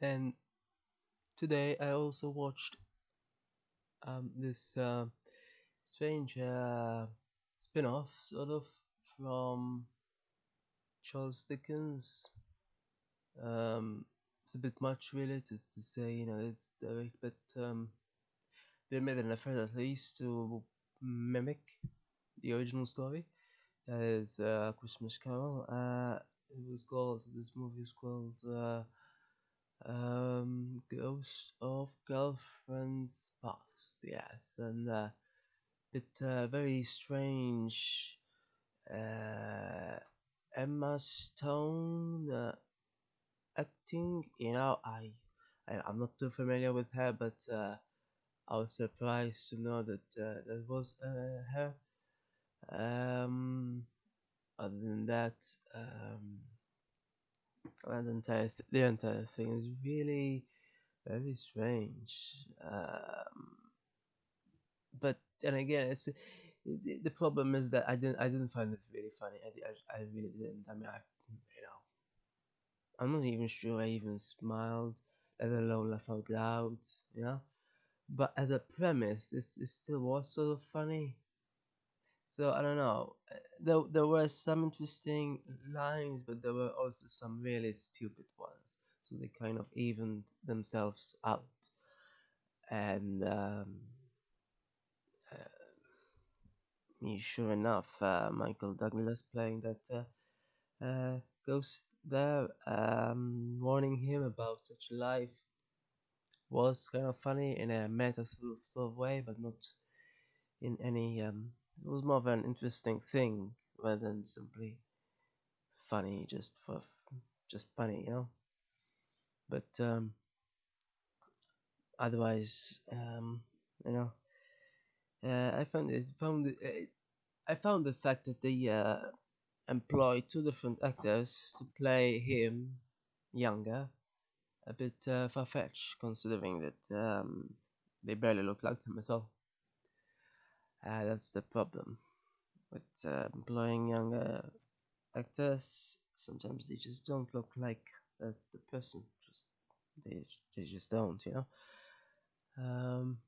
and today I also watched um, this uh, strange uh, spin-off, sort of, from Charles Dickens. Um, it's a bit much, really, to, to say, you know, it's direct, but um, they made an effort at least to mimic the original story. That is uh, Christmas Carol. Uh, it was called, this movie was called uh, um, Ghost of Girlfriend's Past, yes, and uh, it uh, very strange. Uh, Emma Stone uh, acting, you know, I, I I'm not too familiar with her, but uh, I was surprised to know that uh, that was uh, her. Um, other than that, um, the entire th- the entire thing is really very strange. Um, but and again, it's it, the problem is that I didn't I didn't find it really funny. I, I, I really didn't. I mean, I you know, I'm not even sure I even smiled, let alone laugh out loud. You know, but as a premise, this it still was sort of funny. So I don't know. uh, There there were some interesting lines, but there were also some really stupid ones. So they kind of evened themselves out. And um, uh, sure enough, uh, Michael Douglas playing that uh, uh, ghost there, um, warning him about such life was kind of funny in a meta sort of, sort of way, but not in any. Um, it was more of an interesting thing rather than simply funny, just for just funny, you know. But um, otherwise, um, you know, uh, I found it found it, uh, I found the fact that they uh, employ two different actors to play him younger a bit uh, far fetched, considering that um, they barely look like him at all. Uh, that's the problem with uh, employing younger actors. Sometimes they just don't look like uh, the person. Just they they just don't, you know. Um,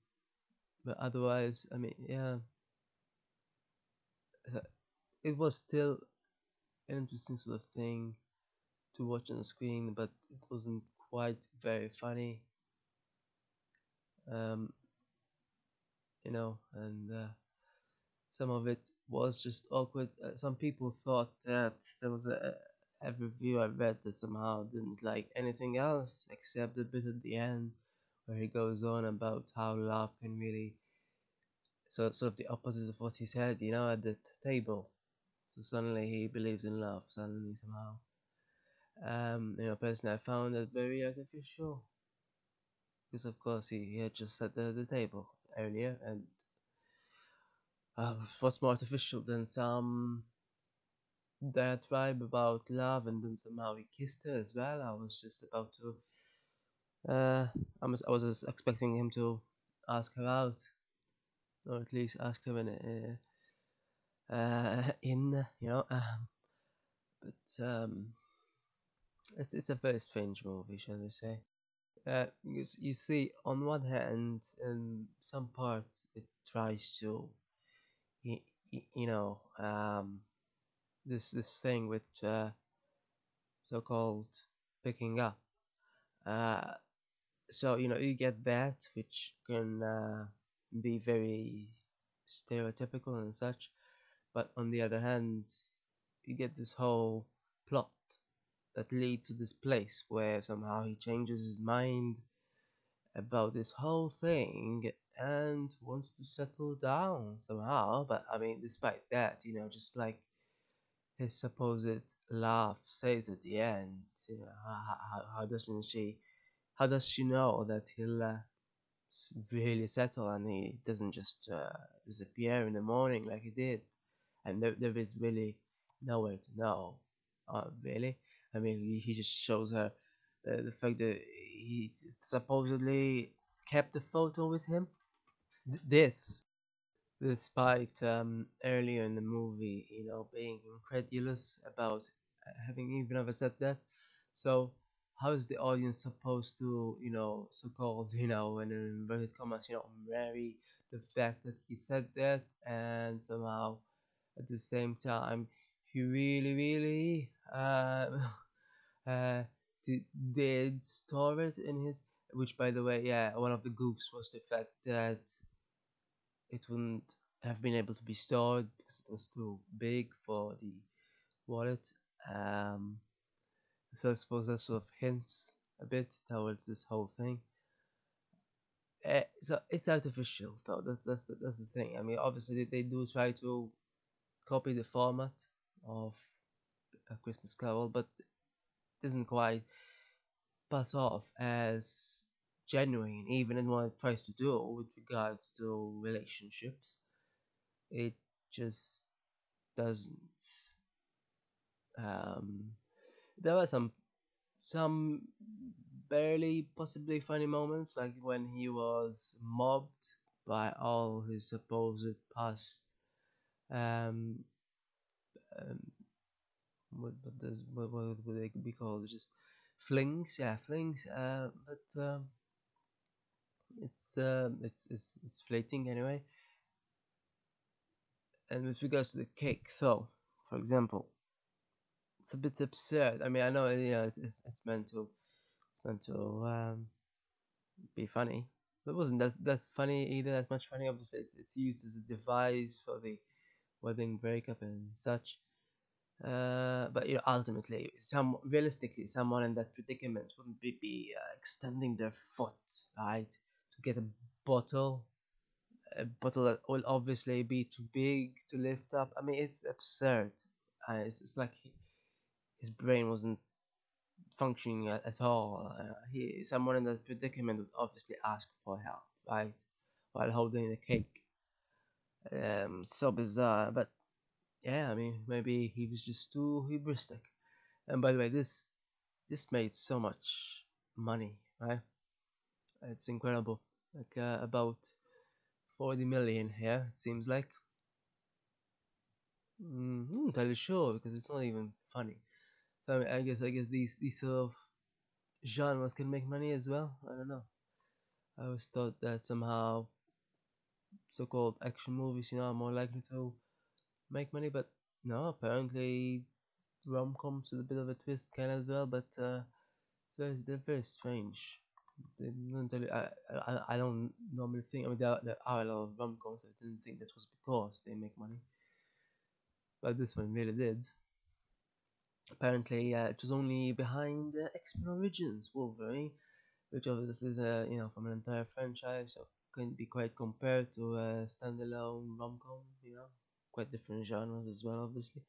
but otherwise, I mean, yeah, it was still an interesting sort of thing to watch on the screen, but it wasn't quite very funny. Um, you know, and uh, some of it was just awkward. Uh, some people thought that there was a, a review I read that somehow didn't like anything else except the bit at the end where he goes on about how love can really so sort of the opposite of what he said, you know, at the table. So suddenly he believes in love. Suddenly somehow, um, you know, personally I found that very artificial because of course he, he had just sat at the table earlier and uh, what's more artificial than some diatribe about love and then somehow he kissed her as well. I was just about to, uh, I was, I was expecting him to ask her out, or at least ask her in, uh, uh, in you know, um, but um, it's, it's a very strange movie, shall we say. Uh, you see, on one hand, in some parts, it tries to, you, you know, um, this this thing with uh, so-called picking up. Uh, so you know, you get that, which can uh, be very stereotypical and such, but on the other hand, you get this whole plot that leads to this place where somehow he changes his mind about this whole thing and wants to settle down somehow. But I mean, despite that, you know, just like his supposed love says at the end, you know, how, how, how doesn't she, how does she know that he'll uh, really settle and he doesn't just uh, disappear in the morning like he did? And there, there is really nowhere to know, uh, really. I mean, he, he just shows her uh, the fact that he supposedly kept the photo with him. Th- This, despite um, earlier in the movie, you know, being incredulous about uh, having even ever said that. So, how is the audience supposed to, you know, so-called, you know, in inverted commas, you know, marry the fact that he said that, and somehow at the same time he really, really uh, uh, did store it in his. Which, by the way, yeah, one of the goofs was the fact that it wouldn't have been able to be stored because it was too big for the wallet. Um, so I suppose that sort of hints a bit towards this whole thing. Uh, so it's artificial, though. That's that's the, that's the thing. I mean, obviously they, they do try to copy the format of a Christmas Carol, but it doesn't quite pass off as genuine, even in what it tries to do with regards to relationships. It just doesn't. Um, there were some some barely possibly funny moments, like when he was mobbed by all his supposed past um, um what what does what, what would they be called? Just flings, yeah, flings. Uh, but um, it's um, it's it's it's flating anyway. And with regards to the cake, so for example, it's a bit absurd. I mean, I know you know it's it's, it's meant to it's meant to um, be funny, but it wasn't that that funny either. That much funny. Obviously, it's, it's used as a device for the wedding breakup and such. Uh, but you know, ultimately, some realistically, someone in that predicament wouldn't be, be uh, extending their foot, right, get a bottle, a bottle that will obviously be too big to lift up. I mean, it's absurd. Uh, it's, it's like he, his brain wasn't functioning at, at all. Uh, he, someone in that predicament would obviously ask for help, right, while holding the cake. Um, so bizarre, but yeah, I mean, maybe he was just too hubristic. And by the way, this this made so much money, right? It's incredible. Like uh, about 40 million here, it seems like. Mm, I'm not entirely sure because it's not even funny. So I, guess I guess these these sort of genres can make money as well. I don't know. I always thought that somehow so-called action movies, you know, are more likely to make money, but no, apparently rom coms with a bit of a twist can as well, but uh, it's very very strange. I, I I don't normally think. I mean, there, there are a lot of rom coms. I didn't think that was because they make money, but this one really did. Apparently, uh, it was only behind uh, X Men Origins Wolverine, which obviously is a you know from an entire franchise, so can be quite compared to a standalone rom com. You know, quite different genres as well, obviously.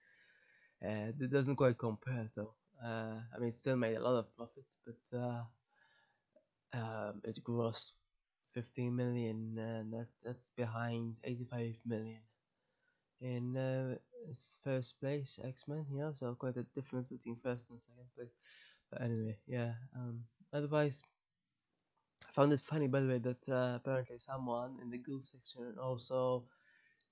Uh, it doesn't quite compare though. Uh, I mean, it still made a lot of profit, but uh, um, it grossed 15 million, and that, that's behind 85 million in uh, first place X Men. You know, so quite a difference between first and second place. But anyway, yeah. Um, otherwise, I found it funny, by the way, that uh, apparently someone in the goof section also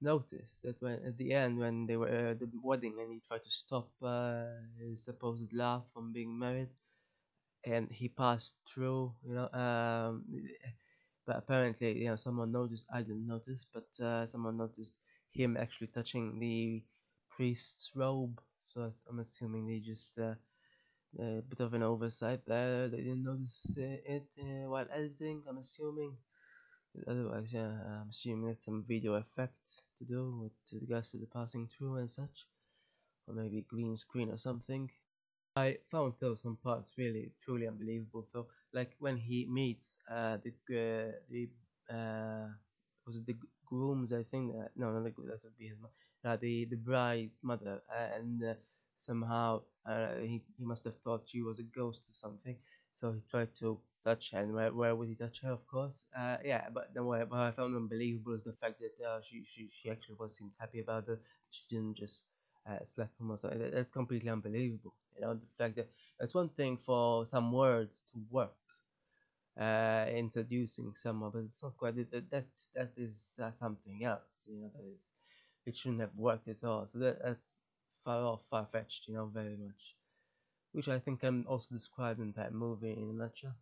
noticed that when at the end when they were at the wedding and he tried to stop uh, his supposed love from being married and he passed through you know um, but apparently you know someone noticed i didn't notice but uh, someone noticed him actually touching the priest's robe. So i'm assuming they just uh, a bit of an oversight there. They didn't notice it uh, while editing i'm assuming. Otherwise yeah i'm assuming it's some video effect to do with regards to the passing through and such. Or maybe green screen or something i found those some parts really truly unbelievable So like when he meets uh the uh, the uh was it the grooms i think uh, no no the, that would be his mom uh, the the bride's mother uh, and uh, somehow uh, he, he must have thought she was a ghost or something so he tried to touch her, and where, where would he touch her? Of course, uh, yeah. But then what, what I found unbelievable is the fact that uh, she, she she actually was seemed happy about it. She didn't just uh, slap him or something. That's completely unbelievable. You know, the fact that it's one thing for some words to work, uh, introducing someone, but it's not quite that. That that is uh, something else. You know, that is it shouldn't have worked at all. So that that's far off, far fetched. You know, very much. which I think can also describe the entire movie in a nutshell.